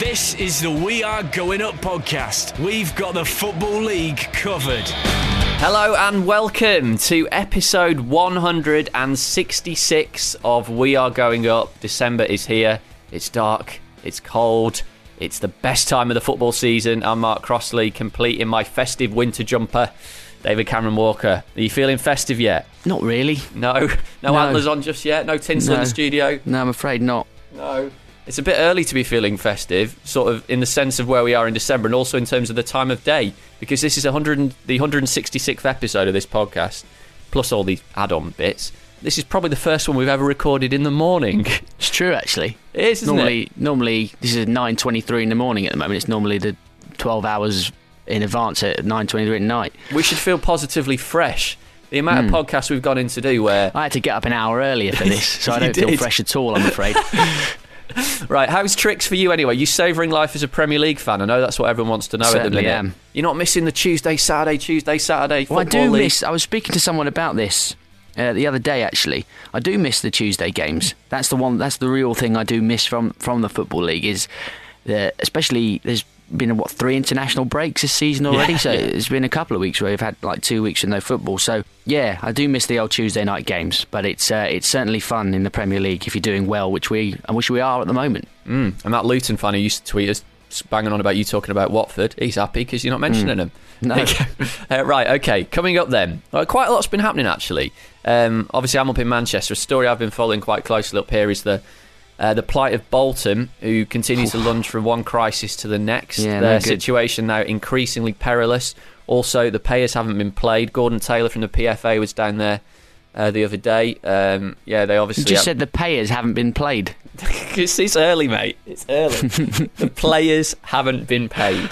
This is the We Are Going Up podcast. We've got the Football League covered. Hello and welcome to episode 166 of We Are Going Up. December is here. It's dark, it's cold, it's the best time of the football season. I'm Mark Crossley, completing my festive winter jumper. David Cameron Walker, are you feeling festive yet? Not really. No, no, No. antlers on just yet. No tinsel in the studio. No, I'm afraid not. No. It's a bit early to be feeling festive, sort of in the sense of where we are in December, and also in terms of the time of day, because this is 100 and- the 166th episode of this podcast, plus all these add-on bits. This is probably the first one we've ever recorded in the morning. It's true, actually. It is, isn't normally, it? normally this is 9:23 in the morning at the moment. It's normally the 12 hours in advance at 9:23 at night. We should feel positively fresh. The amount Hmm. of podcasts we've gone in to do where I had to get up an hour earlier for this, so I don't feel fresh at all. I'm afraid. Right, how's tricks for you anyway? You savouring life as a Premier League fan? I know that's what everyone wants to know at the Certainly minute. am. You're not missing the Tuesday, Saturday, Tuesday, Saturday. well, I do League? miss. I was speaking to someone about this uh, the other day. Actually, I do miss the Tuesday games. That's the one. That's the real thing I do miss from from the football league. Is the especially there's been what three international breaks this season already. Yeah, so yeah. it's been a couple of weeks where we've had like two weeks with no football. So yeah, I do miss the old Tuesday night games. But it's uh, it's certainly fun in the Premier League if you're doing well, which we I wish we are at the moment. Mm. And that Luton fan who used to tweet us banging on about you talking about Watford, he's happy because you're not mentioning him. No. There you go. uh, right, okay. Coming up then. Well, quite a lot's been happening actually. Um, obviously, I'm up in Manchester. A story I've been following quite closely up here is the. Uh, the plight of Bolton, who continues to lunge from one crisis to the next. Yeah, Their situation now increasingly perilous. Also, the payers haven't been played. Gordon Taylor from the PFA was down there uh, the other day. Um, yeah, they obviously You just have- said the payers haven't been played. it's, it's early, mate. It's early. the players haven't been paid.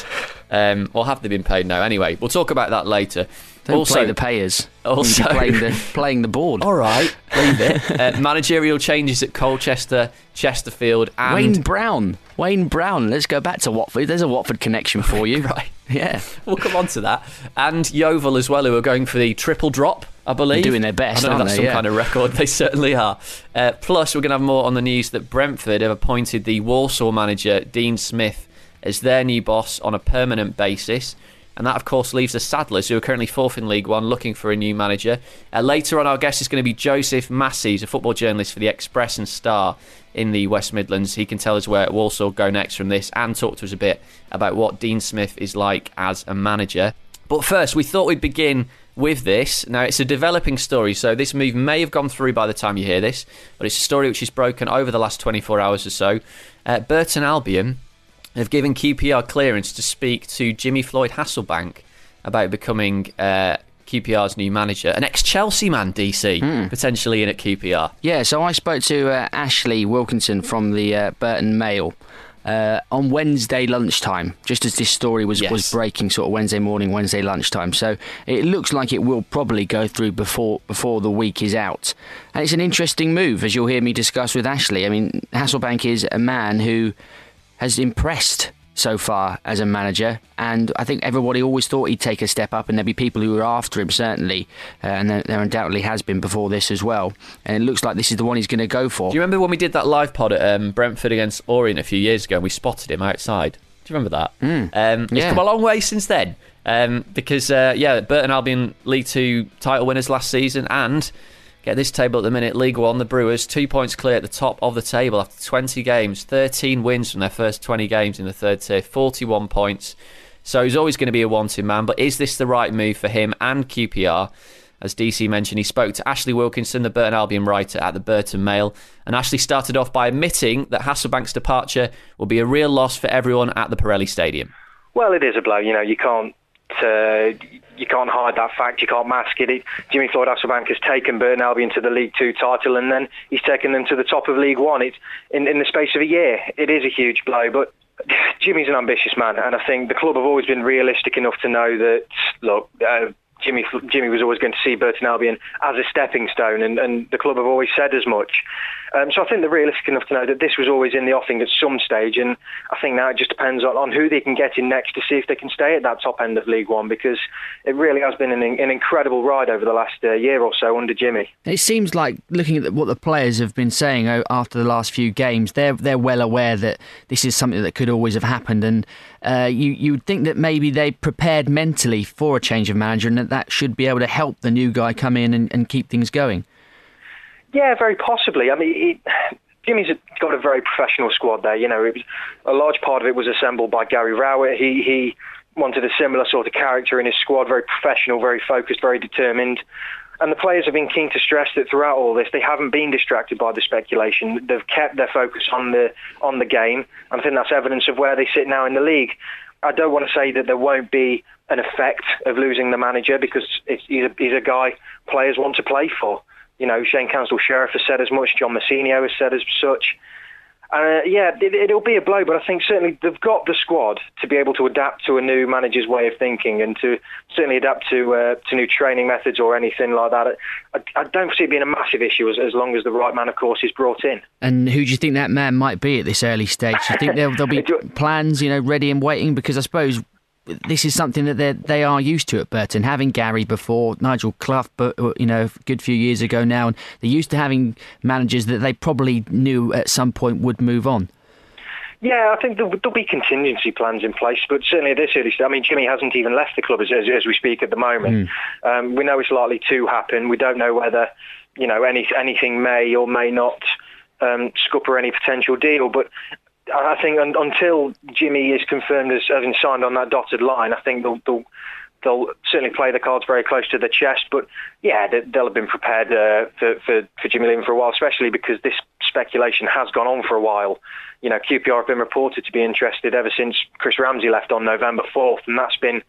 Um, or have they been paid now? Anyway, we'll talk about that later. Don't also, the payers. You need to also- playing the playing the board. all right, leave it. uh, managerial changes at Colchester, Chesterfield, and Wayne Brown. Wayne Brown. Let's go back to Watford. There's a Watford connection for you. right. Yeah. We'll come on to that. And Yeovil as well, who are going for the triple drop, I believe. They're doing their best, I don't know that's they? some Yeah. kind of record. They certainly are. Uh, plus, we're going to have more on the news that Brentford have appointed the Walsall manager, Dean Smith, as their new boss on a permanent basis. And that, of course, leaves the Saddlers, who are currently fourth in League One, looking for a new manager. Uh, later on, our guest is going to be Joseph Masi, a football journalist for the Express and Star in the West Midlands. He can tell us where Walsall go next from this and talk to us a bit about what Dean Smith is like as a manager. But first, we thought we'd begin with this. Now, it's a developing story, so this move may have gone through by the time you hear this, but it's a story which is broken over the last 24 hours or so. Uh, Burton Albion have given QPR clearance to speak to Jimmy Floyd Hasselbaink about becoming uh, QPR's new manager. An ex Chelsea man, DC, potentially in at QPR. Yeah, so I spoke to uh, Ashley Wilkinson from the uh, Burton Mail uh, on Wednesday lunchtime, just as this story was, Yes. was breaking, sort of Wednesday morning, Wednesday lunchtime. So it looks like it will probably go through before before the week is out. And it's an interesting move, as you'll hear me discuss with Ashley. I mean, Hasselbaink is a man who has impressed so far as a manager, and I think everybody always thought he'd take a step up, and there'd be people who were after him certainly, uh, and there, there undoubtedly has been before this as well. And it looks like this is the one he's going to go for. Do you remember when we did that live pod at um, Brentford against Orient a few years ago and we spotted him outside? Do you remember that? um, It's come a long way since then. Um, because, uh, yeah, Burton Albion League Two title winners last season and. Get this table at the minute. League One, the Brewers, two points clear at the top of the table after 20 games, 13 wins from their first 20 games in the third tier, 41 points. So he's always going to be a wanted man. But is this the right move for him and QPR? As DC mentioned, he spoke to Ashley Wilkinson, the Burton Albion writer at the Burton Mail, and Ashley started off by admitting that Hasselbaink's departure will be a real loss for everyone at the Pirelli Stadium. Well, it is a blow. You know, you can't uh, you can't hide that fact. You can't mask it. Jimmy Floyd Hasselbaink has taken Burton Albion to the League Two title, and then he's taken them to the top of League One. It's in, in the space of a year. It is a huge blow, but Jimmy's an ambitious man, and I think the club have always been realistic enough to know that look. Uh, Jimmy Jimmy was always going to see Burton Albion as a stepping stone, and, and the club have always said as much. Um, so I think they're realistic enough to know that this was always in the offing at some stage, and I think now it just depends on, on who they can get in next to see if they can stay at that top end of League One, because it really has been an, an incredible ride over the last uh, year or so under Jimmy. It seems like looking at what the players have been saying after the last few games, they're they're well aware that this is something that could always have happened, and uh, you you would think that maybe they prepared mentally for a change of manager, and that that should be able to help the new guy come in and, and keep things going. Yeah, very possibly. I mean, it, Jimmy's got a very professional squad there. You know, it was, a large part of it was assembled by Gary Rowett. He he wanted a similar sort of character in his squad, very professional, very focused, very determined. And the players have been keen to stress that throughout all this, they haven't been distracted by the speculation. They've kept their focus on the on the game. And I think that's evidence of where they sit now in the league. I don't want to say that there won't be an effect of losing the manager because he's, a, he's a guy players want to play for. You know, Shane Cansdell-Sherriff has said as much. John Mousinho has said as such. Uh, yeah, it, will be a blow, but I think certainly they've got the squad to be able to adapt to a new manager's way of thinking and to certainly adapt to uh, to new training methods or anything like that. I, I, don't see it being a massive issue as, as long as the right man, of course, is brought in. And who do you think that man might be at this early stage? Do you think there'll, there'll be plans, you know, ready and waiting? Because I suppose this is something that they they are used to at Burton. Having Gary before Nigel Clough, but uh, you know, a good few years ago now, and they're used to having managers that they probably knew at some point would move on. Yeah, I think there'll, there'll be contingency plans in place, but certainly at this early stage, I mean, Jimmy hasn't even left the club as, as, as we speak at the moment. Mm. Um, we know it's likely to happen. We don't know whether, you know, any, anything may or may not um, scupper any potential deal. But I think un, until Jimmy is confirmed as having signed on that dotted line, I think they'll, they'll, they'll certainly play the cards very close to the chest. But yeah, they'll have been prepared uh, for, for, for Jimmy leaving for a while, especially because this speculation has gone on for a while. You know, QPR have been reported to be interested ever since Chris Ramsey left on November 4th, and that's been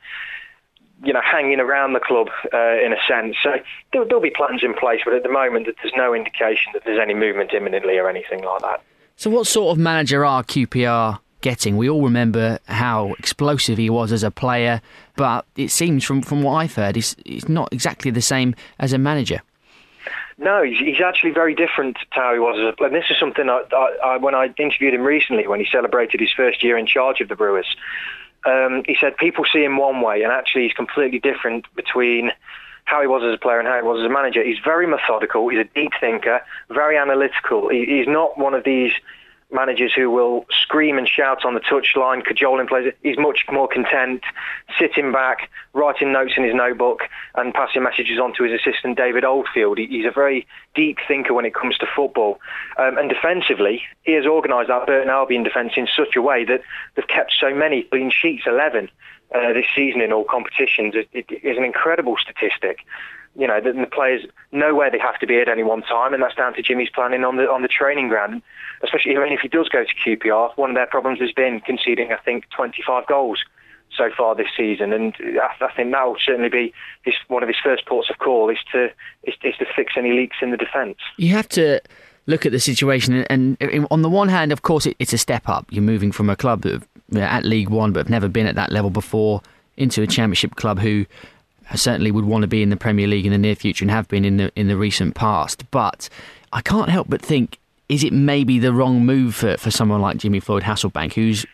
you know, hanging around the club uh, in a sense. So there'll, there'll be plans in place, but at the moment there's no indication that there's any movement imminently or anything like that. So, what sort of manager are QPR getting? We all remember how explosive he was as a player, but it seems from, from what I've heard, he's, he's not exactly the same as a manager. No, he's, he's actually very different to how he was as a player. And this is something I, I, I, when I interviewed him recently, when he celebrated his first year in charge of the Brewers, um, he said people see him one way, and actually he's completely different between how he was as a player and how he was as a manager. He's very methodical. He's a deep thinker, very analytical. He, he's not one of these managers who will scream and shout on the touchline, cajoling players. He's much more content, sitting back, writing notes in his notebook and passing messages on to his assistant David Oldfield. He's a very deep thinker when it comes to football. Um, and defensively, he has organised that Burton Albion defence in such a way that they've kept so many clean sheets, 11 uh, this season in all competitions. It, it is an incredible statistic. You know, the, the players know where they have to be at any one time, and that's down to Jimmy's planning on the on the training ground. Especially, mean, if he does go to QPR, one of their problems has been conceding, I think, 25 goals so far this season, and I, I think that will certainly be his, one of his first ports of call is to is, is to fix any leaks in the defence. You have to look at the situation, and, and on the one hand, of course, it, it's a step up. You're moving from a club that at League One but have never been at that level before into a Championship club who certainly would want to be in the Premier League in the near future and have been in the in the recent past. But I can't help but think is it maybe the wrong move for, for someone like Jimmy Floyd Hasselbaink, who's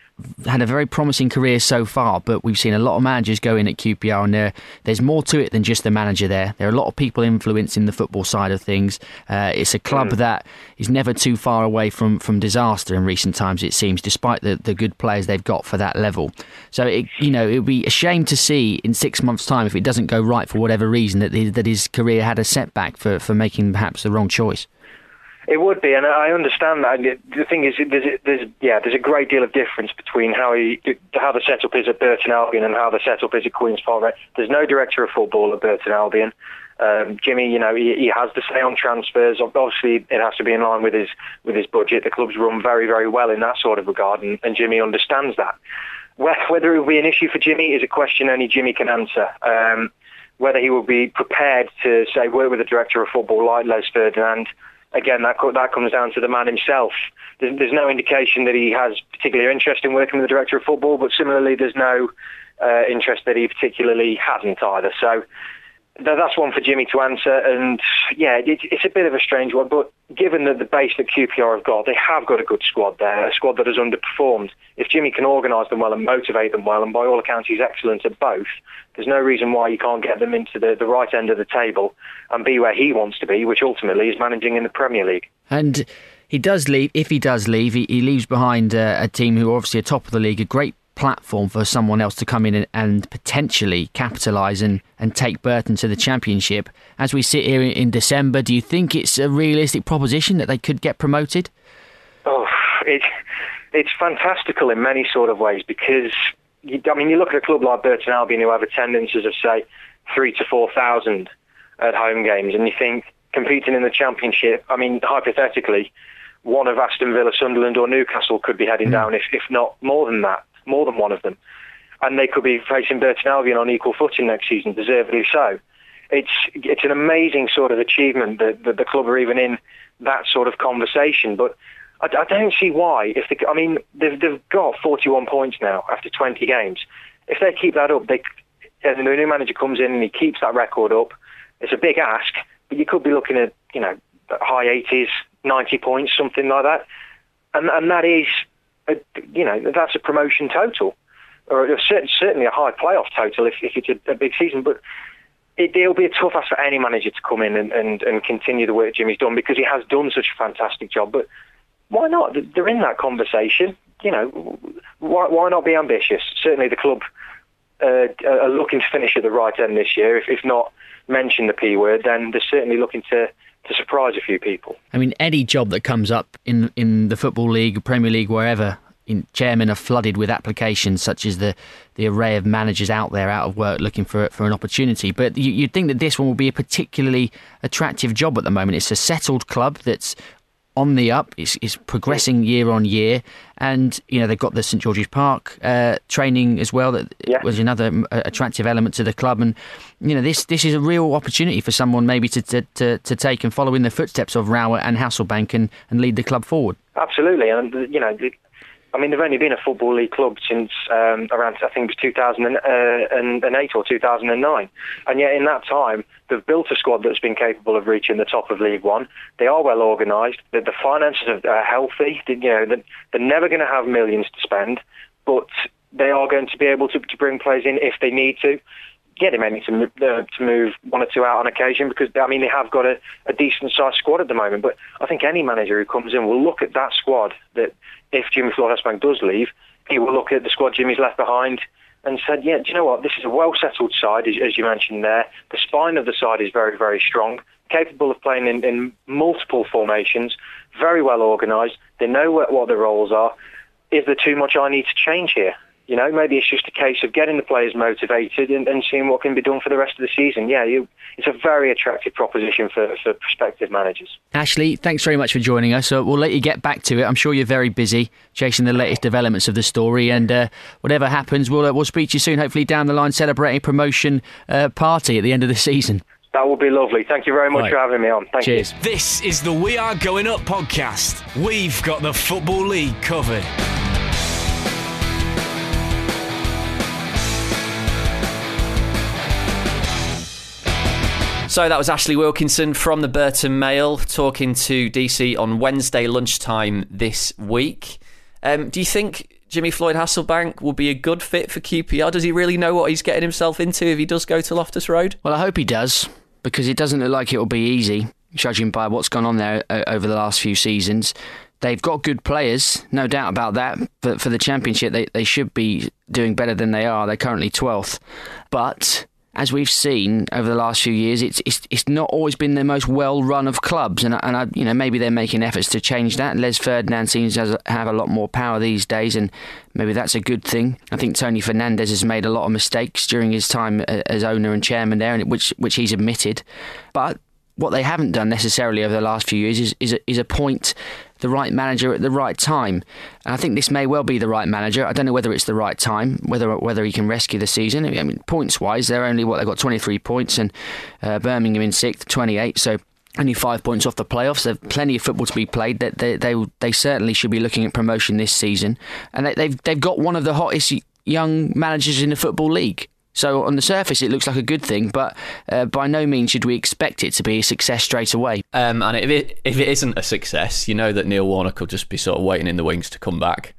had a very promising career so far, but we've seen a lot of managers go in at QPR, and there, there's more to it than just the manager there. There are a lot of people influencing the football side of things. Uh, it's a club mm. that is never too far away from, from disaster in recent times, it seems, despite the, the good players they've got for that level. So, it, you know, it would be a shame to see in six months' time, if it doesn't go right for whatever reason, that, his, that his career had a setback for, for making perhaps the wrong choice. It would be, and I understand that. The thing is, there's, there's yeah, there's a great deal of difference between how he, how the setup is at Burton Albion and how the setup is at Queens Park. There's no director of football at Burton Albion. Um, Jimmy, you know, he, he has to say on transfers. Obviously, it has to be in line with his with his budget. The club's run very, very well in that sort of regard, and, and Jimmy understands that. Whether it will be an issue for Jimmy is a question only Jimmy can answer. Um, whether he will be prepared to say work with a director of football like Les Ferdinand, again, that that comes down to the man himself. There's, there's no indication that he has particular interest in working with the director of football, but similarly, there's no uh, interest that he particularly hasn't either. So that's one for Jimmy to answer. And yeah, it, it's a bit of a strange one, but given that the base that QPR have got, they have got a good squad there, a squad that has underperformed. If Jimmy can organise them well and motivate them well, and by all accounts he's excellent at both, there's no reason why you can't get them into the, the right end of the table and be where he wants to be, which ultimately is managing in the Premier League. And he does leave. If he does leave, he, he leaves behind uh, a team who are obviously are top of the league, a great platform for someone else to come in and, and potentially capitalise and, and take Burton to the championship. As we sit here in, in, December, do you think it's a realistic proposition that they could get promoted? Oh, it, it's fantastical in many sort of ways because, you, I mean, you look at a club like Burton Albion who have attendances of, say, three to 4,000 at home games and you think competing in the championship, I mean, hypothetically, one of Aston Villa, Sunderland or Newcastle could be heading mm. down, if, if not more than that more than one of them. And they could be facing Burton Albion on equal footing next season, deservedly so. It's it's an amazing sort of achievement that, that the club are even in that sort of conversation. But I, I don't see why. If they, I mean, they've, they've got 41 points now after 20 games. If they keep that up, they, and the new manager comes in and he keeps that record up, it's a big ask, but you could be looking at, you know, high 80s, 90 points, something like that. And, and that is a, you know, that's a promotion total, or certainly a high playoff total if, if it's a, a big season. But it, will be a tough ask for any manager to come in and, and, and continue the work Jimmy's done because he has done such a fantastic job. But why not? They're in that conversation. You know, why, why not be ambitious? Certainly the club uh, are looking to finish at the right end this year. If, if not mention the P word, then they're certainly looking to to surprise a few people. I mean, any job that comes up in in the football league, Premier League, wherever, in, chairmen are flooded with applications, such as the the array of managers out there out of work looking for for an opportunity. But you, would think that this one will be a particularly attractive job at the moment. It's a settled club that's on the up. It's, it's progressing year on year, and you know they've got the St George's Park uh, training as well. That yeah. was another attractive element to the club, and you know this this is a real opportunity for someone maybe to to, to, to take and follow in the footsteps of Rowett and Hasselbaink and, and lead the club forward. Absolutely, and you know I mean, they've only been a Football League club since um, around, I think it was 2008 or 2009. And yet in that time, they've built a squad that's been capable of reaching the top of League One. They are well organised. The, the, finances are healthy. You know, they're, they're never going to have millions to spend, but they are going to be able to, to bring players in if they need to yeah, they may need to, uh, to move one or two out on occasion because, I mean, they have got a, a decent-sized squad at the moment. But I think any manager who comes in will look at that squad that if Jimmy Floyd-Hasselbaink does leave, he will look at the squad Jimmy's left behind and said, yeah, do you know what? This is a well-settled side, as, as you mentioned there. The spine of the side is very, very strong, capable of playing in, in multiple formations, very well organised. They know what, what their roles are. Is there too much I need to change here? You know, maybe it's just a case of getting the players motivated and, and seeing what can be done for the rest of the season. Yeah, you, it's a very attractive proposition for, for prospective managers. Ashley, thanks very much for joining us. So we'll let you get back to it. I'm sure you're very busy chasing the latest developments of the story, and uh, whatever happens, we'll uh, we'll speak to you soon. Hopefully, down the line, celebrating promotion uh, party at the end of the season. That would be lovely. Thank you very much right. for having me on. Thank Cheers. You. This is the We Are Going Up podcast. We've got the Football League covered. So that was Ashley Wilkinson from the Burton Mail talking to DC on Wednesday lunchtime this week. Um, do you think Jimmy Floyd Hasselbaink will be a good fit for QPR? Does he really know what he's getting himself into if he does go to Loftus Road? Well, I hope he does because it doesn't look like it will be easy, judging by what's gone on there uh, over the last few seasons. They've got good players, no doubt about that. But for the Championship, they, they should be doing better than they are. They're currently 12th. But as we've seen over the last few years, it's it's, it's not always been the most well run of clubs, and and I, you know maybe they're making efforts to change that. Les Ferdinand seems to have a lot more power these days, and maybe that's a good thing. I think Tony Fernandes has made a lot of mistakes during his time uh, as owner and chairman there, and which which he's admitted, but what they haven't done necessarily over the last few years is is, is appoint the right manager at the right time. And I think this may well be the right manager. I don't know whether it's the right time, whether whether he can rescue the season. I mean, points wise, they're only what they've got 23 points, and uh, Birmingham in sixth, 28. So only five points off the playoffs. There's plenty of football to be played. That they, they, they certainly should be looking at promotion this season, and they, they've they've got one of the hottest young managers in the football league. So on the surface, it looks like a good thing, but uh, by no means should we expect it to be a success straight away. Um, and if it if it isn't a success, you know that Neil Warnock will just be sort of waiting in the wings to come back.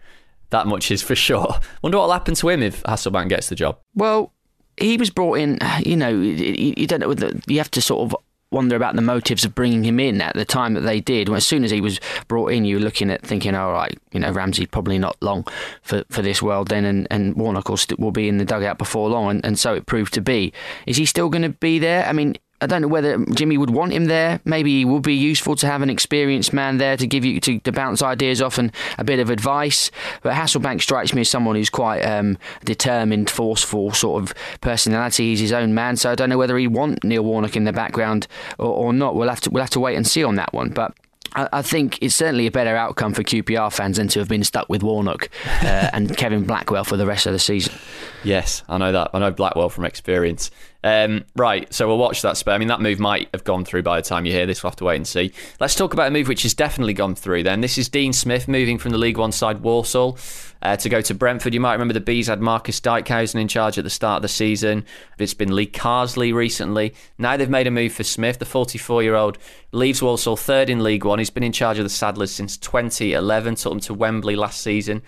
That much is for sure. Wonder what'll happen to him if Hasselbaink gets the job. Well, he was brought in. You know, you don't know. You have to sort of wonder about the motives of bringing him in at the time that they did. As soon as he was brought in, you were looking at thinking, all right, you know, Ramsey probably not long for, for this world then, and, and Warnock will, st- will be in the dugout before long, and, and so it proved to be. Is he still going to be there? I mean, I don't know whether Jimmy would want him there. Maybe it would be useful to have an experienced man there to give you to, to bounce ideas off and a bit of advice. But Hasselbaink strikes me as someone who's quite um, determined, forceful sort of personality. He's his own man, so I don't know whether he'd want Neil Warnock in the background or, or not. We'll have to we'll have to wait and see on that one. But I think it's certainly a better outcome for QPR fans than to have been stuck with Warnock uh, and Kevin Blackwell for the rest of the season. Yes, I know that. I know Blackwell from experience. Um, right, so we'll watch that spell. I mean, that move might have gone through by the time you hear this. We'll have to wait and see. Let's talk about a move which has definitely gone through then. This is Dean Smith moving from the League One side Walsall uh, to go to Brentford. You might remember the Bees had Marcus Dijkhuizen in charge at the start of the season. It's been Lee Carsley recently. Now they've made a move for Smith. The 44 year old leaves Walsall third in League One. He's been in charge of the Saddlers since 2011, took them to Wembley last season.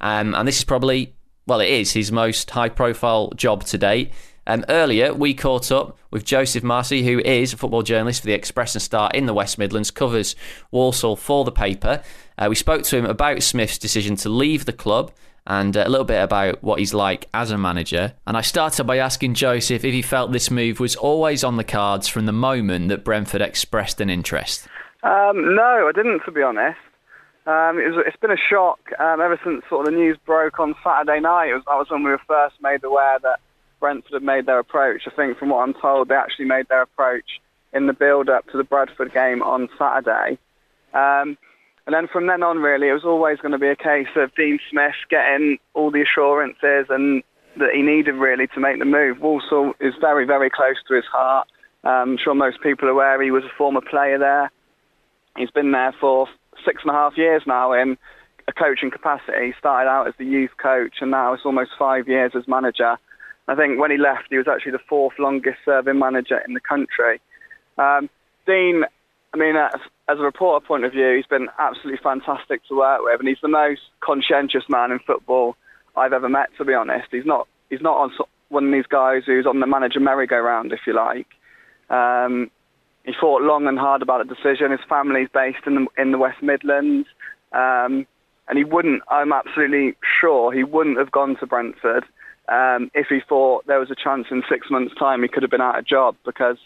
Um, and this is probably, well, it is his most high profile job to date. Um, earlier, we caught up with Joseph Masi, who is a football journalist for the Express and Star in the West Midlands, covers Walsall for the paper. Uh, we spoke to him about Smith's decision to leave the club and uh, a little bit about what he's like as a manager. And I started by asking Joseph if he felt this move was always on the cards from the moment that Brentford expressed an interest. Um, no, I didn't, to be honest. Um, it was, it's been a shock um, ever since sort of the news broke on Saturday night. Was, that was when we were first made aware that Brentford had made their approach. I think from what I'm told, they actually made their approach in the build-up to the Bradford game on Saturday. Um, and then from then on, really, it was always going to be a case of Dean Smith getting all the assurances and that he needed really to make the move. Walsall is very, very close to his heart. Um, I'm sure most people are aware he was a former player there. He's been there for six and a half years now in a coaching capacity. He started out as the youth coach and now it's almost five years as manager. I think when he left, he was actually the fourth longest serving manager in the country. Um, Dean, I mean, as, as, a reporter point of view, he's been absolutely fantastic to work with, and he's the most conscientious man in football I've ever met. To be honest, he's not he's not on one of these guys who's on the manager merry-go-round, if you like. Um, he fought long and hard about the decision. His family's based in the in the West Midlands, um, and he wouldn't. I'm absolutely sure he wouldn't have gone to Brentford um, if he thought there was a chance in six months' time he could have been out of job because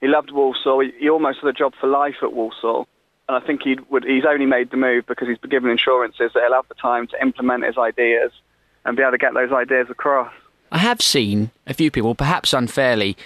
he loved Walsall. He, he almost had a job for life at Walsall. And I think he would, he's only made the move because he's been given insurances that he'll have the time to implement his ideas and be able to get those ideas across. I have seen a few people, perhaps unfairly,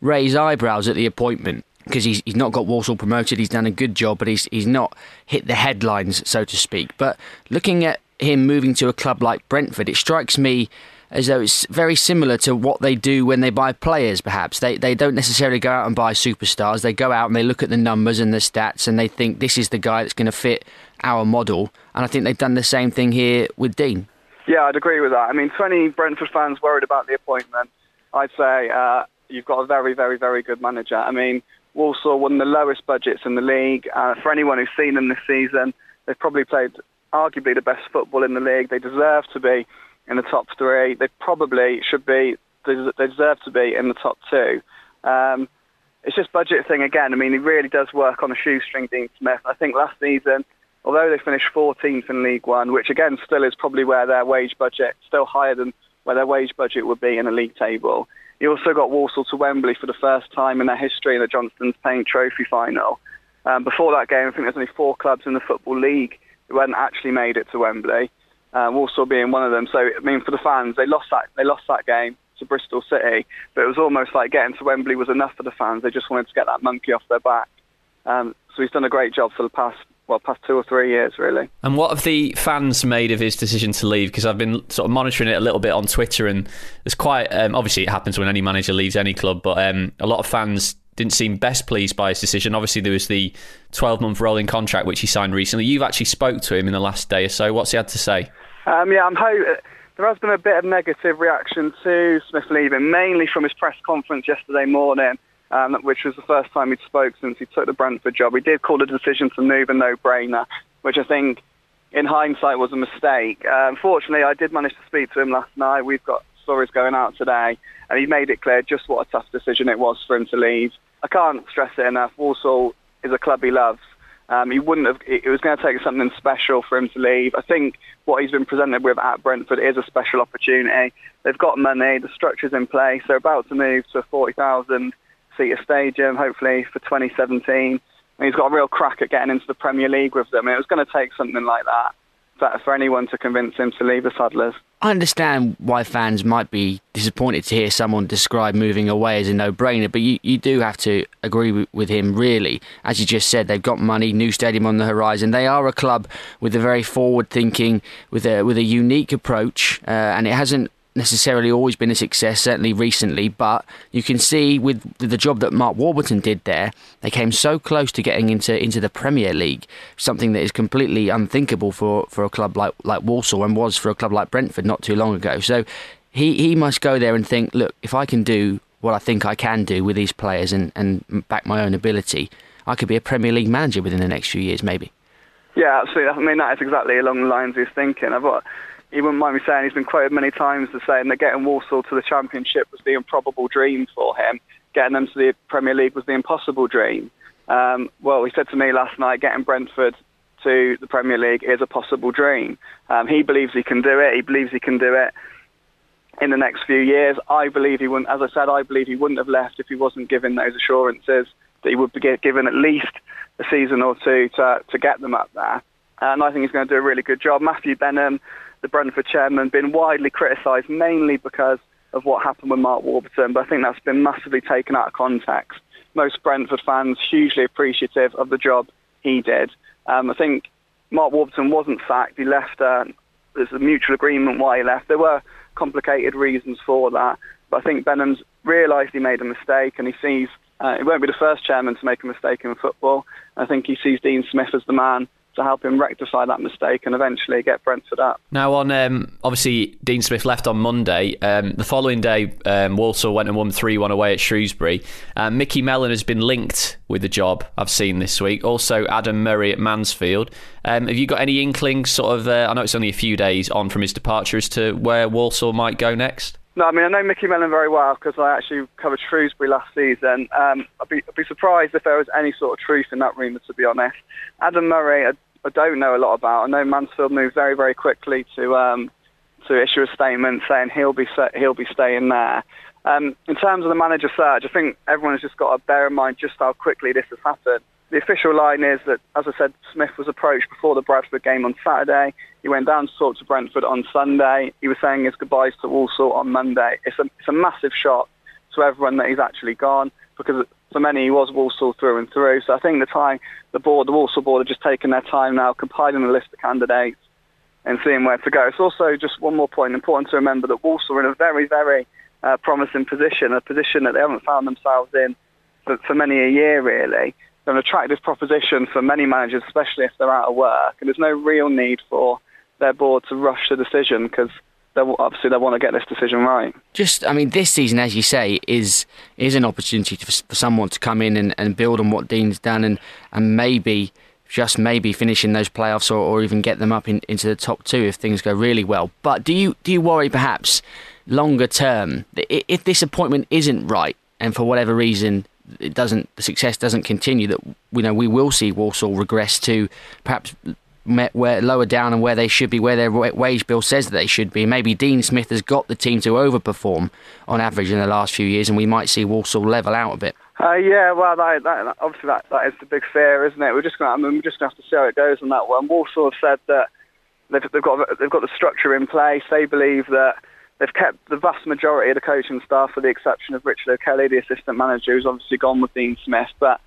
raise eyebrows at the appointment because he's, he's not got Walsall promoted. He's done a good job, but he's, he's not hit the headlines, so to speak. But looking at him moving to a club like Brentford, it strikes me as though it's very similar to what they do when they buy players. Perhaps they they don't necessarily go out and buy superstars. They go out and they look at the numbers and the stats and they think this is the guy that's going to fit our model. And I think they've done the same thing here with Dean. Yeah, I'd agree with that. I mean, 20 Brentford fans worried about the appointment. I'd say uh, you've got a very, very, very good manager. I mean, Walsall won the lowest budgets in the league. Uh, for anyone who's seen them this season, they've probably played arguably the best football in the league. They deserve to be in the top three. They probably should be. They deserve to be in the top two. Um, it's just budget thing again. I mean, he really does work on a shoestring, Dean Smith. I think last season, although they finished 14th in League One, which again still is probably where their wage budget still higher than where their wage budget would be in a league table. He also got Walsall to Wembley for the first time in their history in the Johnstone's Paint Trophy final. Um, before that game, I think there's only four clubs in the Football League who hadn't actually made it to Wembley. Uh, Walsall being one of them. So I mean, for the fans, they lost that they lost that game to Bristol City, but it was almost like getting to Wembley was enough for the fans. They just wanted to get that monkey off their back. Um, so he's done a great job for the past well, past two or three years, really. And what have the fans made of his decision to leave? Because I've been sort of monitoring it a little bit on Twitter, and it's quite um, obviously it happens when any manager leaves any club, but um, a lot of fans didn't seem best pleased by his decision. Obviously, there was the 12 month rolling contract which he signed recently. You've actually spoke to him in the last day or so. What's he had to say? Um, yeah, I'm ho- there has been a bit of negative reaction to Smith leaving, mainly from his press conference yesterday morning um, which was the first time he'd spoke since he took the Brentford job. He did call the decision to move a no-brainer, which I think, in hindsight, was a mistake. Uh, unfortunately, I did manage to speak to him last night. We've got stories going out today, and he made it clear just what a tough decision it was for him to leave. I can't stress it enough. Walsall is a club he loves. Um, he wouldn't have. It was going to take something special for him to leave. I think what he's been presented with at Brentford is a special opportunity. They've got money, the structure's in place. They're about to move to forty thousand seat a stadium, hopefully for 2017. And he's got a real crack at getting into the Premier League with them. It was going to take something like that for, anyone to convince him to leave the Saddlers. I understand why fans might be disappointed to hear someone describe moving away as a no-brainer, but you, you do have to agree with, with him, really. As you just said, they've got money, new stadium on the horizon. They are a club with a very forward-thinking, with a with a unique approach, uh, and it hasn't necessarily always been a success, certainly recently, but you can see with the job that Mark Warburton did there, they came so close to getting into into the Premier League, something that is completely unthinkable for, for a club like, like Walsall and was for a club like Brentford not too long ago. So he, he must go there and think, look, if I can do what I think I can do with these players and, and back my own ability, I could be a Premier League manager within the next few years, maybe. Yeah, absolutely. I mean, that is exactly along the lines he's thinking. I've got, he wouldn't mind me saying he's been quoted many times as saying that getting Walsall to the Championship was the improbable dream for him. Getting them to the Premier League was the impossible dream. Um, well, he said to me last night, getting Brentford to the Premier League is a possible dream. Um, he believes he can do it. He believes he can do it in the next few years. I believe he wouldn't, as I said, I believe he wouldn't have left if he wasn't given those assurances that he would be given at least a season or two to, to get them up there. And I think he's going to do a really good job. Matthew Benham, the Brentford chairman, been widely criticised mainly because of what happened with Mark Warburton, but I think that's been massively taken out of context. Most Brentford fans hugely appreciative of the job he did. Um, I think Mark Warburton wasn't sacked. He left. Uh, there's a mutual agreement why he left. There were complicated reasons for that, but I think Benham's realised he made a mistake, and he sees uh, he won't be the first chairman to make a mistake in football. I think he sees Dean Smith as the man to help him rectify that mistake and eventually get Brentford up. Now, on um, obviously Dean Smith left on Monday. Um, the following day, um, Walsall went and won three one away at Shrewsbury. Uh, Micky Mellon has been linked with the job. I've seen this week. Also, Adam Murray at Mansfield. Um, have you got any inklings? Sort of. Uh, I know it's only a few days on from his departure as to where Walsall might go next. No, I mean I know Micky Mellon very well because I actually covered Shrewsbury last season. Um, I'd, be, I'd be surprised if there was any sort of truth in that rumour, to be honest. Adam Murray, I, I don't know a lot about. I know Mansfield moved very, very quickly to um, to issue a statement saying he'll be he'll be staying there. Um, in terms of the manager search, I think everyone has just got to bear in mind just how quickly this has happened. The official line is that, as I said, Smith was approached before the Bradford game on Saturday. He went down to talk to Brentford on Sunday. He was saying his goodbyes to Walsall on Monday. It's a, it's a massive shock to everyone that he's actually gone because for many he was Walsall through and through. So I think the time the board, the Walsall board, are just taking their time now, compiling a list of candidates and seeing where to go. It's also just one more point important to remember that Walsall are in a very, very uh, promising position, a position that they haven't found themselves in for, for many a year really an attractive proposition for many managers, especially if they're out of work. And there's no real need for their board to rush the decision because obviously they want to get this decision right. Just, I mean, this season, as you say, is is an opportunity for, someone to come in and, and build on what Dean's done and, and maybe just maybe finish in those playoffs or, or even get them up in, into the top two if things go really well. But do you do you worry perhaps longer term if this appointment isn't right and for whatever reason it doesn't the success doesn't continue that you know we will see Walsall regress to perhaps where lower down and where they should be, where their wage bill says that they should be. Maybe Dean Smith has got the team to overperform on average in the last few years, and we might see Walsall level out a bit. Uh, yeah, well, that, that, obviously that, that is the big fear, isn't it? We're just going I mean, we're just going to have to see how it goes on that one. Walsall have said that they've, they've got they've got the structure in place. They believe that they've kept the vast majority of the coaching staff, with the exception of Richard O'Kelly, the assistant manager, who's obviously gone with Dean Smith, but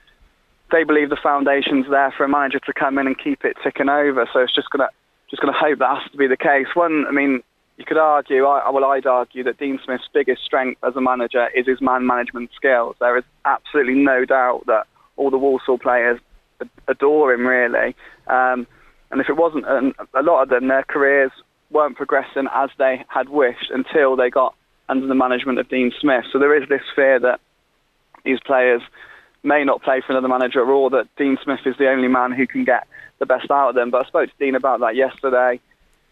they believe the foundation's there for a manager to come in and keep it ticking over. So it's just gonna just gonna hope that has to be the case. One, I mean, you could argue, I, well, I'd argue that Dean Smith's biggest strength as a manager is his man management skills. There is absolutely no doubt that all the Walsall players adore him, really. Um, and if it wasn't, a lot of them, their careers weren't progressing as they had wished until they got under the management of Dean Smith. So there is this fear that these players may not play for another manager or that Dean Smith is the only man who can get the best out of them. But I spoke to Dean about that yesterday.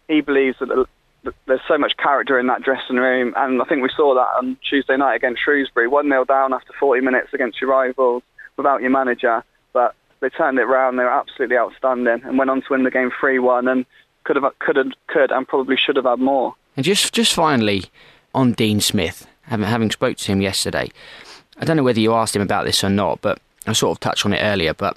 He believes that there's so much character in that dressing room, and I think we saw that on Tuesday night against Shrewsbury. 1 0 down after 40 minutes against your rivals without your manager, but they turned it round. They were absolutely outstanding and went on to win the game 3 1 and could have, could have, could and probably should have had more. And just, just finally on Dean Smith, having, having spoke to him yesterday, I don't know whether you asked him about this or not, but I sort of touched on it earlier. But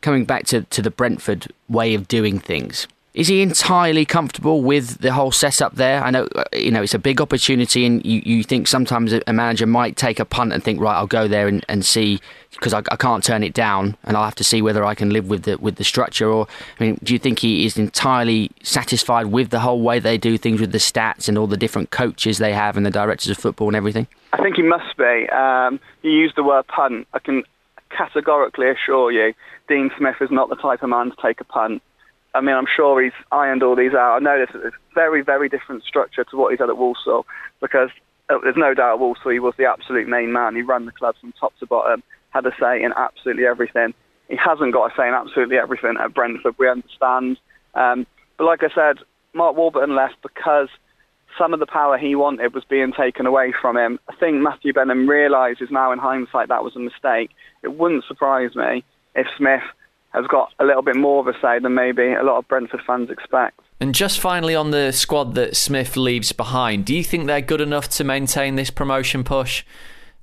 coming back to, to the Brentford way of doing things, is he entirely comfortable with the whole setup there? I know uh, you know it's a big opportunity, and you, you think sometimes a manager might take a punt and think, right, I'll go there and, and see because I, I can't turn it down, and I'll have to see whether I can live with the with the structure. Or I mean, do you think he is entirely satisfied with the whole way they do things with the stats and all the different coaches they have and the directors of football and everything? I think he must be. Um, you used the word punt. I can categorically assure you, Dean Smith is not the type of man to take a punt. I mean, I'm sure he's ironed all these out. I know this is a very, very different structure to what he's had at Walsall because uh, there's no doubt at Walsall he was the absolute main man. He ran the club from top to bottom, had a say in absolutely everything. He hasn't got a say in absolutely everything at Brentford, we understand. Um, but like I said, Mark Warburton left because some of the power he wanted was being taken away from him. I think Matthew Benham realises now in hindsight that was a mistake. It wouldn't surprise me if Smith has got a little bit more of a say than maybe a lot of Brentford fans expect. And just finally on the squad that Smith leaves behind, do you think they're good enough to maintain this promotion push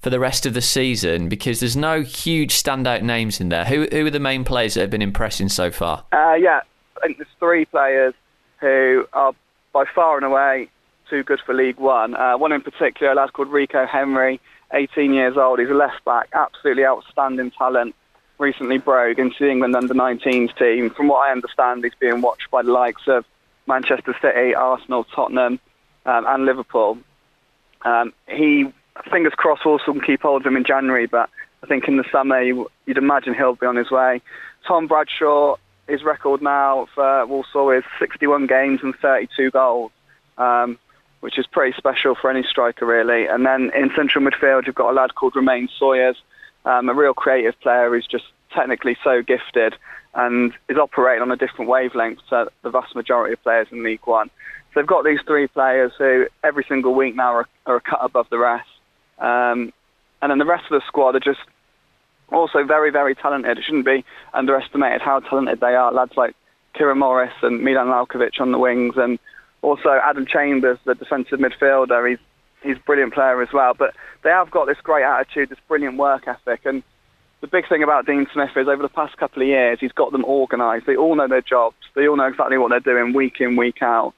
for the rest of the season? Because there's no huge standout names in there. Who, who are the main players that have been impressing so far? Uh, yeah, I think there's three players who are by far and away too good for League One. Uh, one in particular, a lad called Rico Henry, 18 years old. He's a left back, absolutely outstanding talent recently broke into the England under-19s team. From what I understand, he's being watched by the likes of Manchester City, Arsenal, Tottenham, um, and Liverpool. Um, he, fingers crossed, will also keep hold of him in January, but I think in the summer you'd imagine he'll be on his way. Tom Bradshaw, his record now for Walsall is 61 games and 32 goals, um, which is pretty special for any striker, really. And then in central midfield, you've got a lad called Romain Sawyers, um, a real creative player who's just technically so gifted and is operating on a different wavelength to the vast majority of players in League One. So they've got these three players who every single week now are, are a cut above the rest. Um, and then the rest of the squad are just also very, very talented. It shouldn't be underestimated how talented they are. Lads like Kieron Morris and Milan Lalkovic on the wings and also Adam Chambers, the defensive midfielder. He's he's a brilliant player as well. But they have got this great attitude, this brilliant work ethic. And the big thing about Dean Smith is over the past couple of years, he's got them organised. They all know their jobs. They all know exactly what they're doing week in, week out.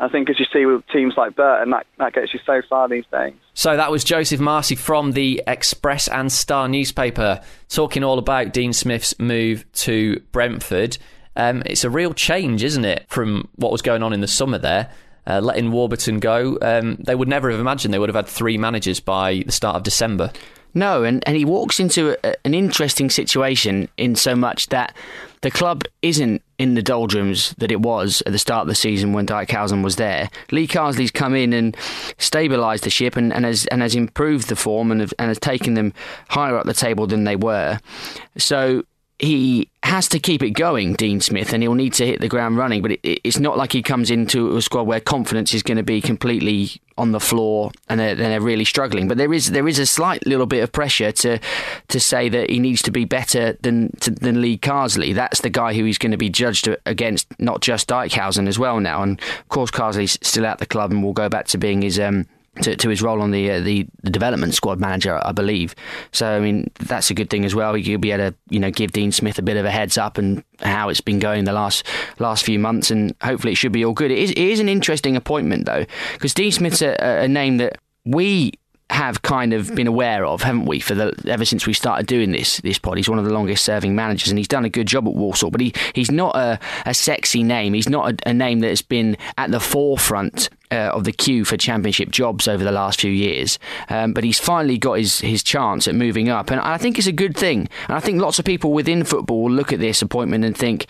I think as you see with teams like Burton, that, that gets you so far these days. So that was Joseph Masi from the Express and Star newspaper talking all about Dean Smith's move to Brentford. Um, it's a real change, isn't it, from what was going on in the summer there uh, letting Warburton go, um, they would never have imagined they would have had three managers by the start of December. No, and, and he walks into a, an interesting situation in so much that the club isn't in the doldrums that it was at the start of the season when Dijkhuizen was there. Lee Carsley's come in and stabilised the ship and, and has and has improved the form and, have, and has taken them higher up the table than they were. So he has to keep it going, Dean Smith, and he'll need to hit the ground running. But it, it's not like he comes into a squad where confidence is going to be completely on the floor and they're, they're, really struggling. But there is there is a slight little bit of pressure to to say that he needs to be better than to, than Lee Carsley. That's the guy who he's going to be judged against, not just Dijkhuizen as well now. And of course, Carsley's still at the club and will go back to being his. Um, to, to his role on the, uh, the, the development squad manager, I believe. So I mean that's a good thing as well. You'll be able to you know give Dean Smith a bit of a heads up and how it's been going the last last few months, and hopefully it should be all good. It is, it is an interesting appointment though, because Dean Smith's a, a name that we have kind of been aware of, haven't we, for the ever since we started doing this this pod. He's one of the longest serving managers, and he's done a good job at Walsall. But he, he's not a, a sexy name. He's not a, a name that has been at the forefront uh, of the queue for championship jobs over the last few years. Um, but he's finally got his, his chance at moving up, and I think it's a good thing. And I think lots of people within football will look at this appointment and think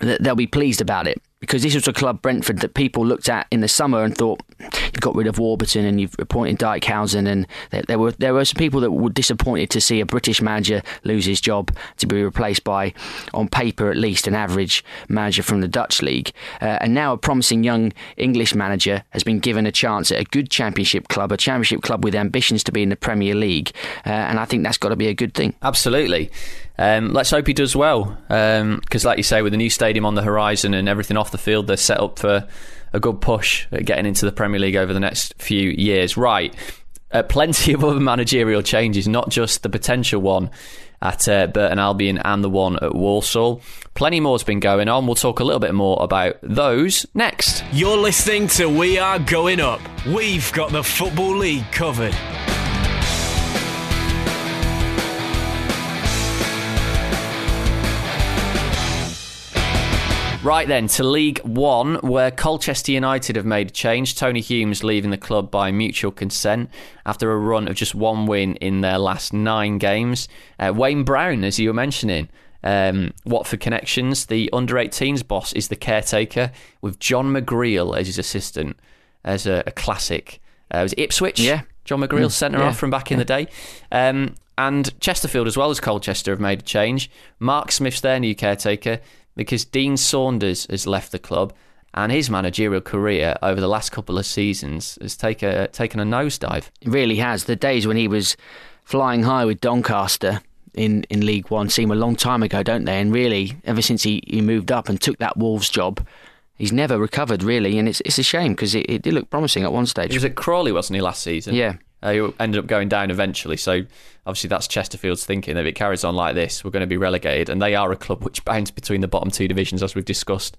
that they'll be pleased about it because this was a club Brentford that people looked at in the summer and thought you got rid of Warburton and you've appointed Dijkhuizen and there, there, were there were some people that were disappointed to see a British manager lose his job to be replaced by on paper at least an average manager from the Dutch league. Uh, and now a promising young English manager has been given a chance at a good championship club a championship club with ambitions to be in the Premier League. Uh, and I think that's got to be a good thing. Absolutely um, let's hope he does well because um, like you say with the new stadium on the horizon and everything off the field, they're set up for a good push at getting into the Premier League over the next few years. Right. Uh, plenty of other managerial changes, not just the potential one at uh, Burton Albion and the one at Walsall. Plenty more has been going on. We'll talk a little bit more about those next. You're listening to We Are Going Up. We've got the Football League covered. Right then, to League One, where Colchester United have made a change. Tony Humes leaving the club by mutual consent after a run of just one win in their last nine games. Uh, Wayne Brown, as you were mentioning, um, Watford connections. The under 18s boss is the caretaker, with John McGreal as his assistant, as a, a classic. Uh, was Ipswich? Yeah. John McGreal, mm, centre yeah. off from back in the day. Um, and Chesterfield, as well as Colchester, have made a change. Mark Smith's their new caretaker because Dean Saunders has left the club and his managerial career over the last couple of seasons has take a, taken a nosedive. It really has. The days when he was flying high with Doncaster in, in League One seem a long time ago, don't they? And really, ever since he, he moved up and took that Wolves job, he's never recovered really, and it's it's a shame because it, it did look promising at one stage. He was at Crawley, wasn't he, last season? Yeah, uh, he ended up going down eventually. So obviously that's Chesterfield's thinking that if it carries on like this, we're going to be relegated. And they are a club which bounce between the bottom two divisions, as we've discussed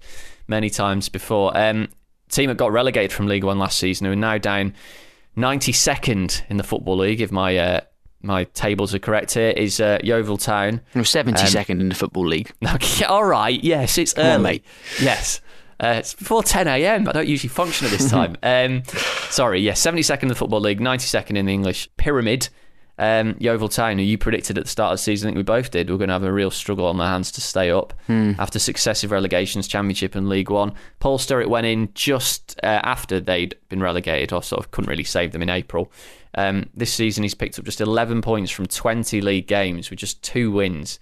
many times before. Um, team that got relegated from League One last season, who are now down 92nd in the Football League, if my uh, my tables are correct here, is uh, Yeovil Town. 72nd um, in the Football League. Okay, all right, yes, it's early. yes. Uh, it's before 10 a.m. I don't usually function at this time. um, sorry, yes, yeah, 72nd in the Football League, 92nd in the English Pyramid. Um, Yeovil Town, who you predicted at the start of the season, I think we both did, we're going to have a real struggle on their hands to stay up hmm. after successive relegations, Championship and League One. Paul Sturrock went in just uh, after they'd been relegated, or sort of couldn't really save them in April. Um, this season, he's picked up just 11 points from 20 league games with just two wins,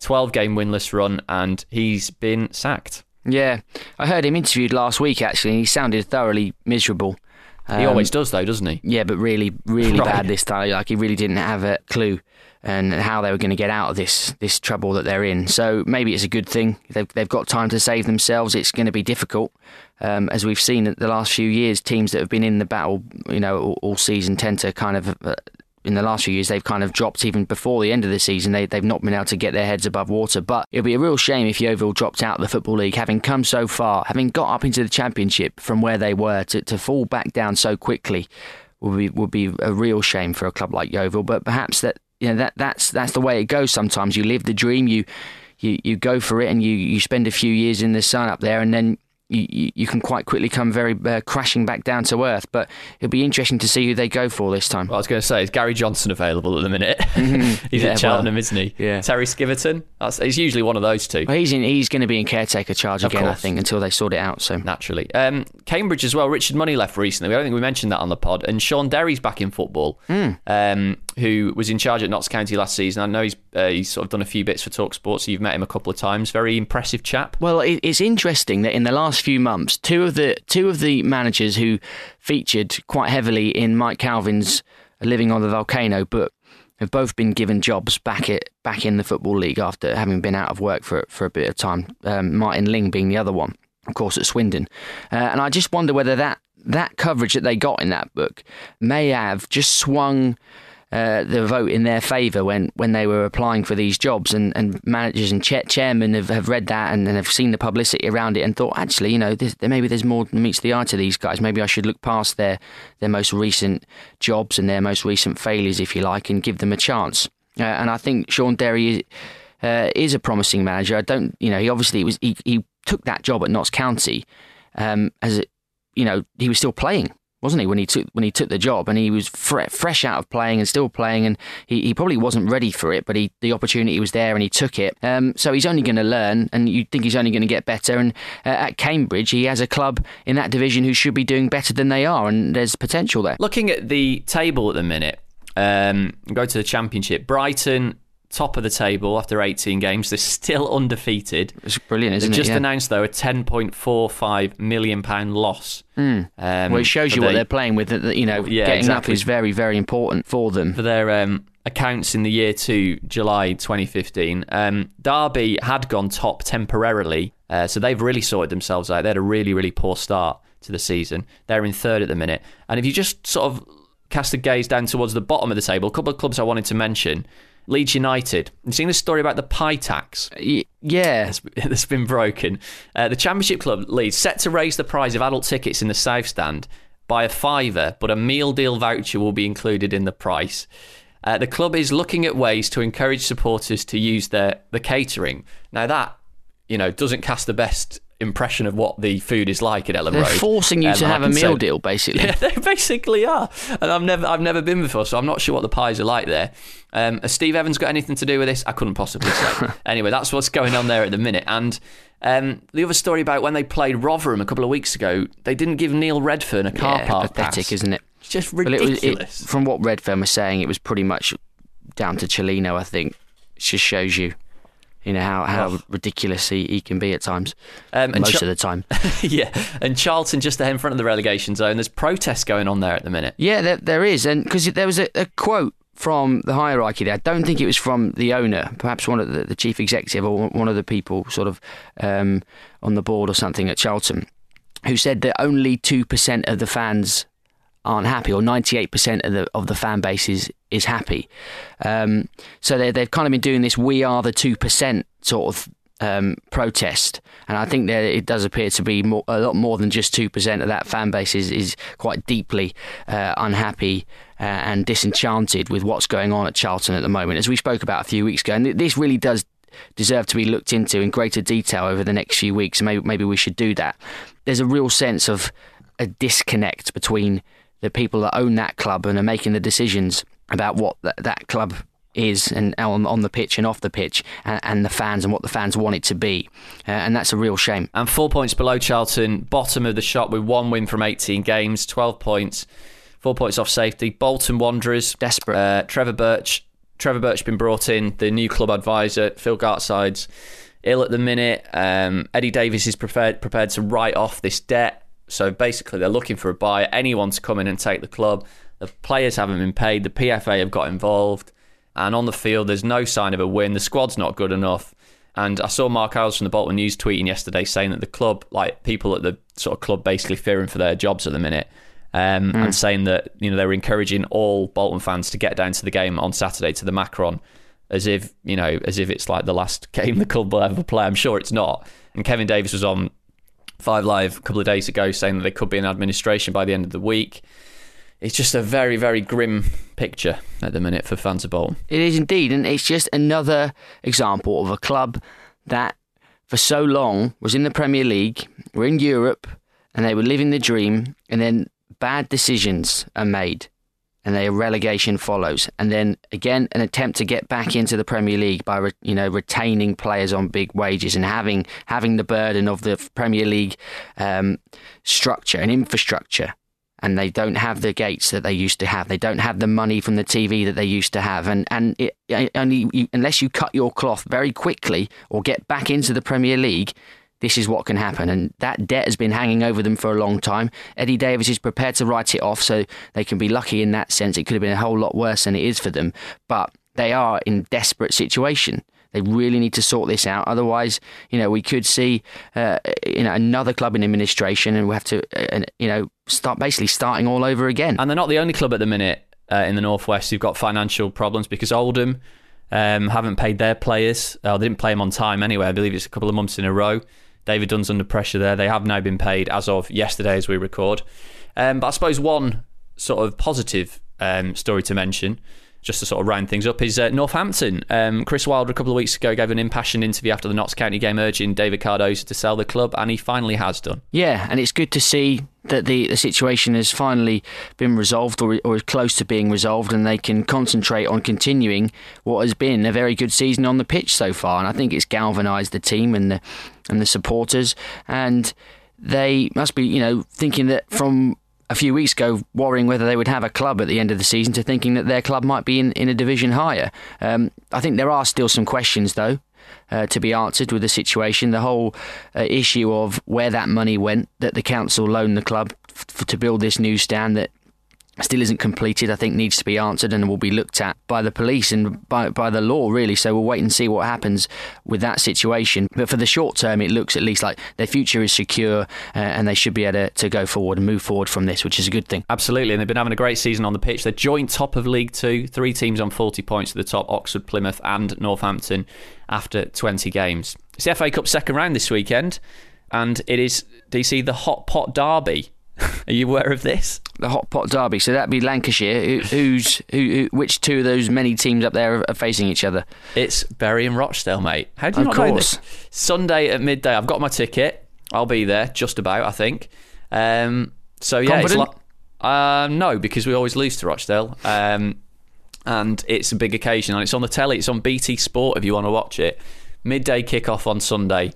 12 game winless run, and he's been sacked. Yeah, I heard him interviewed last week actually, and he sounded thoroughly miserable. Um, he always does, though, doesn't he? Yeah, but really, really right. bad this time. Like he really didn't have a clue and how they were going to get out of this this trouble that they're in. So maybe it's a good thing. They've they've got time to save themselves. It's going to be difficult, um, as we've seen the last few years. Teams that have been in the battle, you know, all, all season tend to kind of uh, in the last few years they've kind of dropped even before the end of the season. They, they've not been able to get their heads above water. But it'll be a real shame if Yeovil dropped out of the Football League, having come so far, having got up into the Championship from where they were, to, to fall back down so quickly would be would be a real shame for a club like Yeovil. But perhaps that you know that that's that's the way it goes. Sometimes you live the dream, you you, you go for it, and you, you spend a few years in the sun up there, and then you, you can quite quickly come very uh, crashing back down to earth. But it'll be interesting to see who they go for this time. Well, I was going to say, is Gary Johnson available at the minute? Mm-hmm. he's yeah, at Cheltenham, well, isn't he? Yeah. Terry Skiverton. That's, he's usually one of those two. Well, he's in, he's going to be in caretaker charge again, I think, until they sort it out. So naturally, um, Cambridge as well. Richard Money left recently. I don't think we mentioned that on the pod. And Shaun Derry's back in football. Mm. Um, who was in charge at Notts County last season. I know he's uh, he's sort of done a few bits for Talksport, so you've met him a couple of times. Very impressive chap. Well, it's interesting that in the last few months, two of the two of the managers who featured quite heavily in Mike Calvin's "Living on the Volcano" book have both been given jobs back at back in the football league after having been out of work for for a bit of time. Um, Martin Ling being the other one, of course, at Swindon, uh, and I just wonder whether that that coverage that they got in that book may have just swung uh, the vote in their favour when, when they were applying for these jobs, and, and managers and cha- chairmen have, have read that and, and have seen the publicity around it and thought, actually, you know, this, maybe there's more meets the eye to these guys. Maybe I should look past their their most recent jobs and their most recent failures, if you like, and give them a chance. Uh, and I think Shaun Derry is, uh, is a promising manager. I don't, you know, he obviously was he, he took that job at Notts County um, as you know he was still playing wasn't he when he took when he took the job? And he was fre- fresh out of playing and still playing and he, he probably wasn't ready for it but he the opportunity was there and he took it. Um, so he's only going to learn and you think he's only going to get better. And uh, at Cambridge he has a club in that division who should be doing better than they are and there's potential there. Looking at the table at the minute um, go to the championship. Brighton top of the table after 18 games. They're still undefeated. It's brilliant, isn't They've it? just Yeah. announced though a 10.45 million pound loss. Um, well, it shows you what they're playing with. You know, Yeah, getting exactly. up is very, very important for them. for their um, accounts in the year to July 2015. Um, Derby had gone top temporarily, uh, so they've really sorted themselves out. They had a really, really poor start to the season. They're in third at the minute. And if you just sort of cast a gaze down towards the bottom of the table, a couple of clubs I wanted to mention. Leeds United. You've seen the story about the pie tax yeah, that's, that's been broken. Uh, the Championship Club Leeds set to raise the price of adult tickets in the South Stand by a fiver, but a meal deal voucher will be included in the price. Uh, the club is looking at ways to encourage supporters to use their the catering. Now that you know doesn't cast the best impression of what the food is like at Elland they're Road. forcing you Um, to have a meal say- deal, basically. yeah, they basically are. And I've never I've never been before, so I'm not sure what the pies are like there. Um, has Steve Evans got anything to do with this? I couldn't possibly say. anyway, that's what's going on there at the minute. And um, the other story about when they played Rotherham a couple of weeks ago, they didn't give Neil Redfearn a car yeah, park pathetic, pass. isn't it? It's just Well, it was, ridiculous. it, from what Redfearn was saying, it was pretty much down to Cellino. I think it just shows you, you know, how, how Oh. ridiculous he, he can be at times. Um, and most Ch- of the time. yeah, and Charlton just ahead in front of the relegation zone. There's protests going on there at the minute. Yeah, there, there is, and because there was a, a quote from the hierarchy there. I don't think it was from the owner, perhaps one of the, the chief executive or one of the people sort of um, on the board or something at Charlton, who said that only two percent of the fans aren't happy, or ninety eight percent of the of the fan base is is happy. Um, so they they've kind of been doing this "we are the two percent" sort of um, protest, and I think that it does appear to be more, a lot more than just two percent of that fan base is is quite deeply uh, unhappy uh, and disenchanted with what's going on at Charlton at the moment, as we spoke about a few weeks ago, and this really does deserve to be looked into in greater detail over the next few weeks. Maybe maybe we should do that. There's a real sense of a disconnect between the people that own that club and are making the decisions about what that, that club is and on on the pitch and off the pitch and, and the fans and what the fans want it to be uh, and that's a real shame And four points below Charlton, bottom of the shop with one win from 18 games, 12 points, four points off safety. Bolton Wanderers, Desperate. Uh, Trevor Birch, Trevor Birch been brought in, the new club advisor. Phil Gartside's ill at the minute. Um, Eddie Davies is prepared prepared to write off this debt. So basically, they're looking for a buyer, anyone to come in and take the club. The players haven't been paid. The PFA have got involved, and on the field, there's no sign of a win. The squad's not good enough. And I saw Marc Iles from the Bolton News tweeting yesterday saying that the club, like people at the sort of club, basically fearing for their jobs at the minute, um, and saying that you know they were encouraging all Bolton fans to get down to the game on Saturday to the Macron, as if you know as if it's like the last game the club will ever play. I'm sure it's not. And Kevin Davies was on Five Live a couple of days ago saying that they could be in administration by the end of the week. It's just a very very grim picture at the minute for fans of Bolton. It is indeed, and it's just another example of a club that, for so long, was in the Premier League, were in Europe, and they were living the dream, and then bad decisions are made, and their relegation follows, and then again an attempt to get back into the Premier League by re- you know retaining players on big wages and having having the burden of the Premier League um, structure and infrastructure. And they don't have the gates that they used to have. They don't have the money from the TV that they used to have, and and it, only you, unless you cut your cloth very quickly or get back into the Premier League, this is what can happen. And that debt has been hanging over them for a long time. Eddie Davies is prepared to write it off, so they can be lucky in that sense. It could have been a whole lot worse than it is for them, but they are in desperate situation. They really need to sort this out. Otherwise, you know, we could see uh, you know another club in administration, and we have to uh, you know start basically starting all over again. And they're not the only club at the minute uh, in the northwest who've got financial problems because Oldham um, haven't paid their players. Uh, they didn't play them on time anyway. I believe it's a couple of months in a row. David Dunn's under pressure there. They have now been paid as of yesterday as we record. Um, but I suppose one sort of positive um, story to mention just to sort of round things up, is uh, Northampton. Um, Chris Wilder a couple of weeks ago gave an impassioned interview after the Notts County game urging David Cardoza to sell the club, and he finally has done. Yeah, and it's good to see that the, the situation has finally been resolved or, or is close to being resolved, and they can concentrate on continuing what has been a very good season on the pitch so far. And I think it's galvanised the team and the and the supporters, and they must be, you know, thinking that from a few weeks ago worrying whether they would have a club at the end of the season to thinking that their club might be in, in a division higher. Um, I think there are still some questions, though. Uh, to be answered with the situation, the whole uh, issue of where that money went that the council loaned the club f- to build this new stand that still isn't completed, I think needs to be answered and will be looked at by the police and by, by the law, really. So we'll wait and see what happens with that situation. But for the short term, it looks at least like their future is secure uh, and they should be able to, to go forward and move forward from this, which is a good thing. Absolutely. And they've been having a great season on the pitch. They're joint top of League Two, three teams on 40 points at the top Oxford, Plymouth, and Northampton after 20 games. It's the FA Cup second round this weekend, and it is, DC, the Hot Pot Derby. Are you aware of this? The hot pot derby. So that'd be Lancashire. Who, who's who, who, Which two of those many teams up there are facing each other? It's Bury and Rochdale, mate. How do you of not course. know this? Sunday at midday. I've got my ticket. I'll be there, just about. I think. Um, so yeah, Confident? it's like uh, no, because we always lose to Rochdale, um, and it's a big occasion, and it's on the telly. It's on BT Sport if you want to watch it. Midday kickoff on Sunday.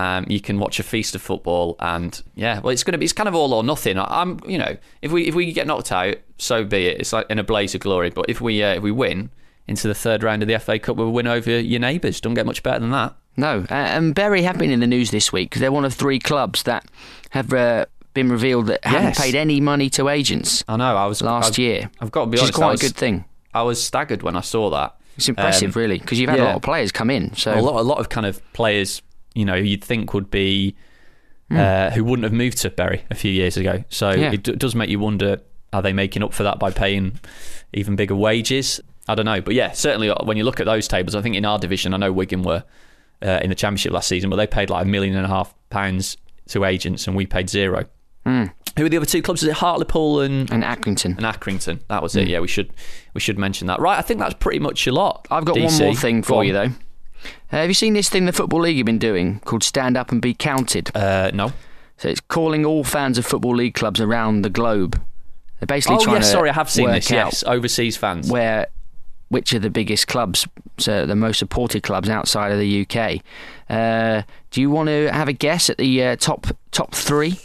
Um, you can watch a feast of football, and yeah, well, it's going to be it's kind of all or nothing. I, I'm, you know, if we if we get knocked out, so be it. It's like in a blaze of glory. But if we uh, if we win into the third round of the FA Cup, we'll win over your neighbours. Don't get much better than that. No. Uh, and Bury have been in the news this week because they're one of three clubs that have uh, been revealed that haven't paid any money to agents I know. I was last I've, year. I've got to be which honest. is quite was, a good thing. I was staggered when I saw that. It's impressive, Um, really, because you've had a lot of players come in. So a lot, a lot of kind of players, you know, you'd think would be uh, who wouldn't have moved to Bury a few years ago. So Hmm. Yeah. it d- does make you wonder: Are they making up for that by paying even bigger wages? I don't know, but yeah, certainly uh, when you look at those tables, I think in our division, I know Wigan were uh, in the championship last season, but they paid like a million and a half pounds to agents, and we paid zero. Who are the other two clubs? Is it Hartlepool and and Accrington. and Accrington? That was it. Yeah, we should we should mention that. Right, I think that's pretty much a lot. I've got one more thing Go for on. you though. Uh, have you seen this thing the Football League have been doing called Stand Up and Be Counted? Uh, no. So it's calling all fans of Football League clubs around the globe. They're basically oh, trying yes, to. sorry, I have seen this. Yes, overseas fans. Where, which are the biggest clubs, so the most supported clubs outside of the UK? Uh, do you want to have a guess at the uh, top top three?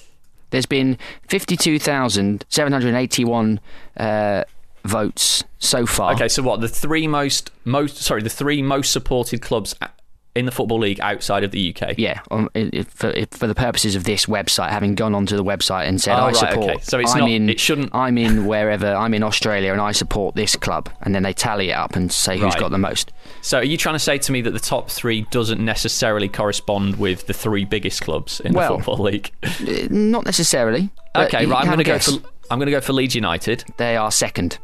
There's been 52,781 uh, votes so far. Okay, so what the three most most sorry the three most supported clubs in the football league outside of the UK. Yeah, um, for, for the purposes of this website, having gone onto the website and said, Oh, "I right, support," okay. So it's I'm not- in, it shouldn't- I'm in wherever I'm in Australia, and I support this club, and then they tally it up and say who's Right. got the most. So are you trying to say to me that the top three doesn't necessarily correspond with the three biggest clubs in Well, the football league? Uh, Not necessarily. okay, right. I'm going to go for I'm going to go for Leeds United, They are second.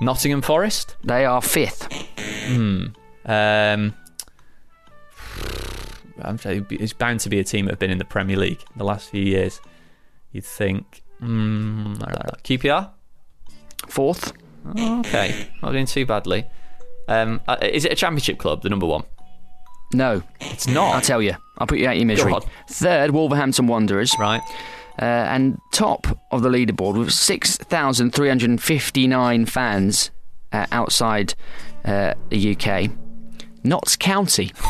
Nottingham Forest. They are fifth. Hmm. Um, I'm it's bound to be a team that have been in the Premier League the last few years. You'd think mm, QPR. Fourth. Okay, not doing too badly. Um, uh, is it a championship club, the number one? No, It's not. I'll tell you. I'll put you out your misery. Third, Wolverhampton Wanderers. right. Uh, and top of the leaderboard with 6,359 fans uh, outside uh, the UK. Notts County.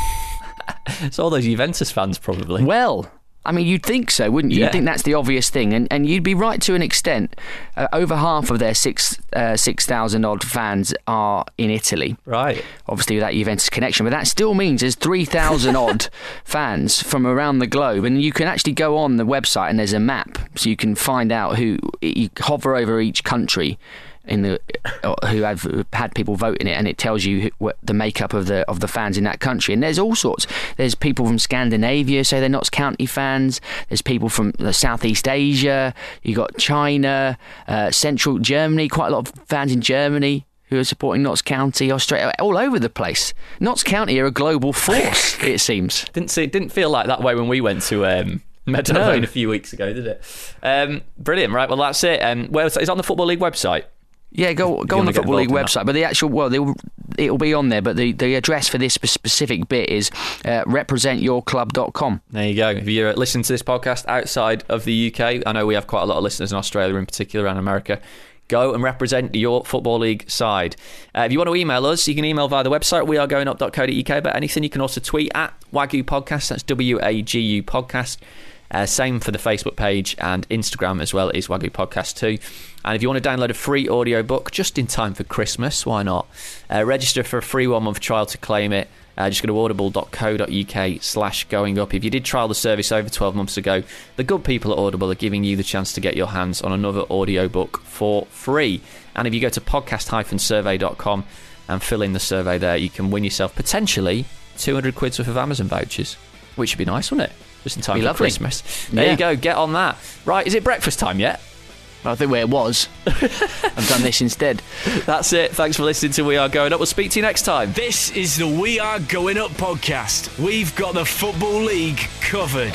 It's all those Juventus fans, probably. Well, I mean, you'd think so, wouldn't you? Yeah. You'd think that's the obvious thing, and and you'd be right to an extent. Uh, over half of their six uh, six thousand odd fans are in Italy. Right. Obviously, with that Juventus connection, but that still means there's three thousand odd fans from around the globe, and you can actually go on the website and there's a map, so you can find out who you hover over each country. In the uh, who have had people vote in it, and it tells you who, what the makeup of the of the fans in that country. And there's all sorts. There's people from Scandinavia, so they're Notts County fans. There's people from the Southeast Asia. You got China, uh, Central Germany. Quite a lot of fans in Germany who are supporting Notts County, Australia, all over the place. Notts County are a global force, it seems. Didn't see. Didn't feel like that way when we went to um, No. a few weeks ago, did it? Um, brilliant. Right. Well, that's it. Um, where is it on the Football League website? Yeah, go go on the Football League website, but the actual well, they'll, it'll be on there. But the, the address for this specific bit is uh, representyourclub.com. There you go. If you're listening to this podcast outside of the UK, I know we have quite a lot of listeners in Australia, in particular, and America. Go and represent your football league side. Uh, if you want to email us, you can email via the website wearegoingup.co.uk. But anything, you can also tweet at WAGU Podcast. That's W A G U Podcast. Uh, same for the Facebook page and Instagram as well is WAGU Podcast too. And if you want to download a free audiobook just in time for Christmas, why not? Uh, register for a free one month trial to claim it. Uh, just go to audible.co.uk slash going up. If you did trial the service over 12 months ago, the good people at Audible are giving you the chance to get your hands on another audiobook for free. And if you go to podcast-survey.com and fill in the survey there, you can win yourself potentially 200 quid's worth of Amazon vouchers, which would be nice, wouldn't it? Just in time Be for lovely. Christmas. There Yeah. you go, get on that. Right, is it breakfast time yet? I think where it was. I've done this instead. That's it. Thanks for listening to We Are Going Up. We'll speak to you next time. This is the We Are Going Up podcast. We've got the Football League covered.